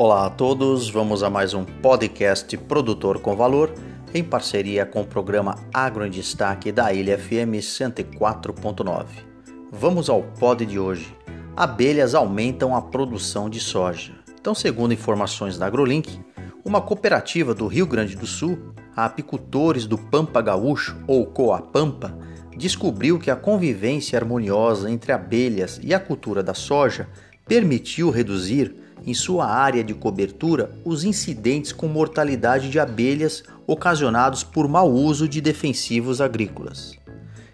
Olá a todos, vamos a mais um podcast Produtor com Valor, em parceria com o programa Agro em Destaque da Ilha FM 104.9. Vamos ao pod de hoje. Abelhas aumentam a produção de soja. Então, segundo informações da AgroLink, uma cooperativa do Rio Grande do Sul, a apicultores do Pampa Gaúcho ou Coapampa, descobriu que a convivência harmoniosa entre abelhas e a cultura da soja permitiu reduzir em sua área de cobertura os incidentes com mortalidade de abelhas ocasionados por mau uso de defensivos agrícolas.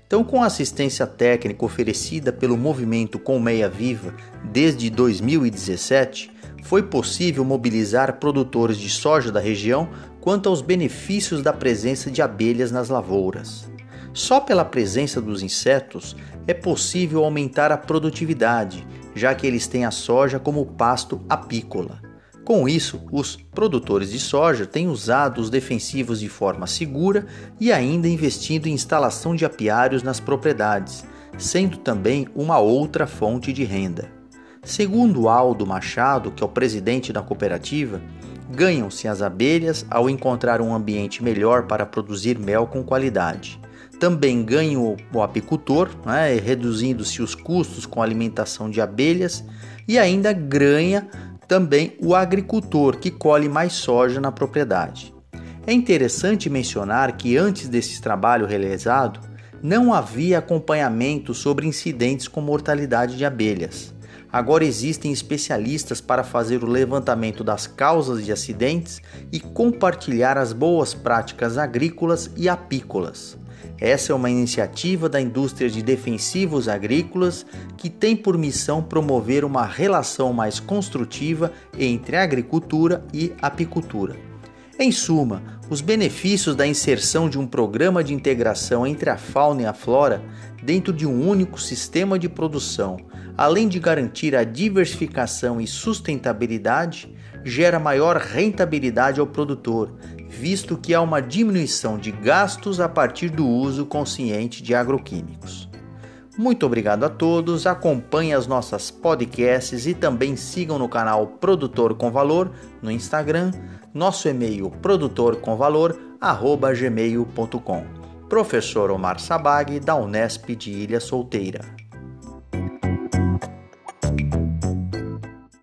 Então, com a assistência técnica oferecida pelo movimento Colmeia Viva desde 2017, foi possível mobilizar produtores de soja da região quanto aos benefícios da presença de abelhas nas lavouras. Só pela presença dos insetos é possível aumentar a produtividade, já que eles têm a soja como pasto apícola. Com isso, os produtores de soja têm usado os defensivos de forma segura e ainda investindo em instalação de apiários nas propriedades, sendo também uma outra fonte de renda. Segundo Aldo Machado, que é o presidente da cooperativa, ganham-se as abelhas ao encontrar um ambiente melhor para produzir mel com qualidade também ganha o, apicultor, né, reduzindo-se os custos com alimentação de abelhas, e ainda ganha também o agricultor, que colhe mais soja na propriedade. É interessante mencionar que antes desse trabalho realizado, não havia acompanhamento sobre incidentes com mortalidade de abelhas. Agora existem especialistas para fazer o levantamento das causas de acidentes e compartilhar as boas práticas agrícolas e apícolas. Essa é uma iniciativa da indústria de defensivos agrícolas que tem por missão promover uma relação mais construtiva entre agricultura e apicultura. Em suma, os benefícios da inserção de um programa de integração entre a fauna e a flora dentro de um único sistema de produção, além de garantir a diversificação e sustentabilidade, gera maior rentabilidade ao produtor, visto que há uma diminuição de gastos a partir do uso consciente de agroquímicos. Muito obrigado a todos, acompanhem as nossas podcasts e também sigam no canal Produtor com Valor no Instagram, nosso e-mail produtorcomvalor@gmail.com. Professor Omar Sabag da Unesp de Ilha Solteira.